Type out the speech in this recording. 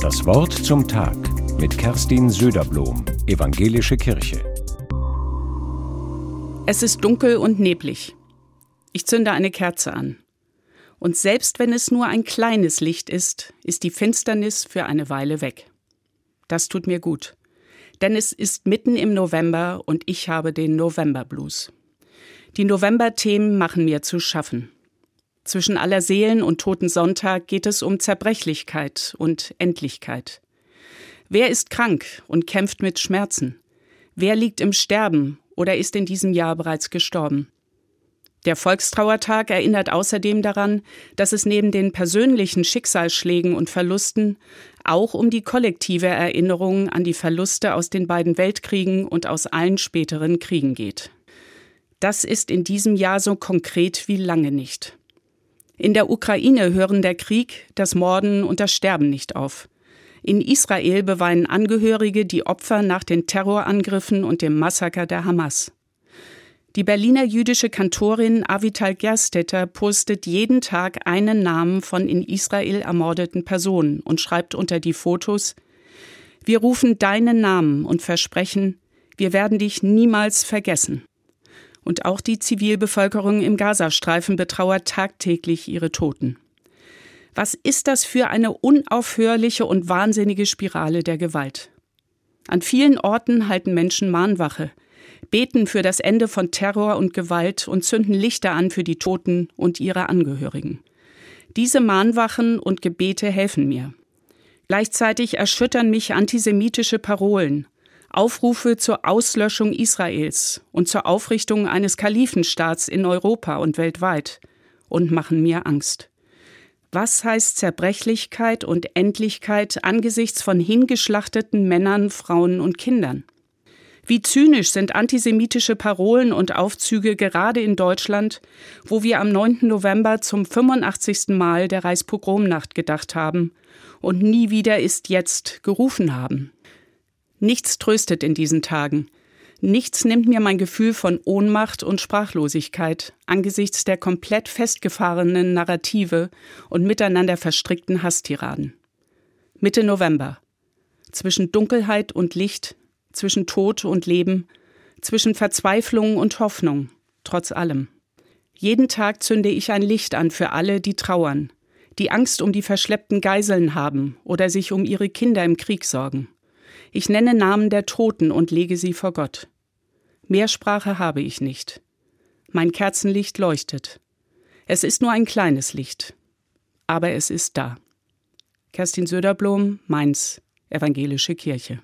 Das Wort zum Tag mit Kerstin Söderblom, Evangelische Kirche. Es ist dunkel und neblig. Ich zünde eine Kerze an. Und selbst wenn es nur ein kleines Licht ist, ist die Finsternis für eine Weile weg. Das tut mir gut. Denn es ist mitten im November und ich habe den Novemberblues. Die Novemberthemen machen mir zu schaffen. Zwischen aller Seelen und Toten Sonntag geht es um Zerbrechlichkeit und Endlichkeit. Wer ist krank und kämpft mit Schmerzen? Wer liegt im Sterben oder ist in diesem Jahr bereits gestorben? Der Volkstrauertag erinnert außerdem daran, dass es neben den persönlichen Schicksalsschlägen und Verlusten auch um die kollektive Erinnerung an die Verluste aus den beiden Weltkriegen und aus allen späteren Kriegen geht. Das ist in diesem Jahr so konkret wie lange nicht. In der Ukraine hören der Krieg, das Morden und das Sterben nicht auf. In Israel beweinen Angehörige die Opfer nach den Terrorangriffen und dem Massaker der Hamas. Die Berliner jüdische Kantorin Avital Gerstetter postet jeden Tag einen Namen von in Israel ermordeten Personen und schreibt unter die Fotos Wir rufen deinen Namen und versprechen, wir werden dich niemals vergessen. Und auch die Zivilbevölkerung im Gazastreifen betrauert tagtäglich ihre Toten. Was ist das für eine unaufhörliche und wahnsinnige Spirale der Gewalt? An vielen Orten halten Menschen Mahnwache, beten für das Ende von Terror und Gewalt und zünden Lichter an für die Toten und ihre Angehörigen. Diese Mahnwachen und Gebete helfen mir. Gleichzeitig erschüttern mich antisemitische Parolen, Aufrufe zur Auslöschung Israels und zur Aufrichtung eines Kalifenstaats in Europa und weltweit und machen mir Angst. Was heißt Zerbrechlichkeit und Endlichkeit angesichts von hingeschlachteten Männern, Frauen und Kindern? Wie zynisch sind antisemitische Parolen und Aufzüge gerade in Deutschland, wo wir am 9. November zum 85. Mal der Reichspogromnacht gedacht haben und nie wieder ist jetzt gerufen haben. Nichts tröstet in diesen Tagen. Nichts nimmt mir mein Gefühl von Ohnmacht und Sprachlosigkeit angesichts der komplett festgefahrenen Narrative und miteinander verstrickten Hasstiraden. Mitte November. Zwischen Dunkelheit und Licht, zwischen Tod und Leben, zwischen Verzweiflung und Hoffnung, trotz allem. Jeden Tag zünde ich ein Licht an für alle, die trauern, die Angst um die verschleppten Geiseln haben oder sich um ihre Kinder im Krieg sorgen. Ich nenne Namen der Toten und lege sie vor Gott. Mehr Sprache habe ich nicht. Mein Kerzenlicht leuchtet. Es ist nur ein kleines Licht, aber es ist da. Kerstin Söderblom, Mainz, Evangelische Kirche.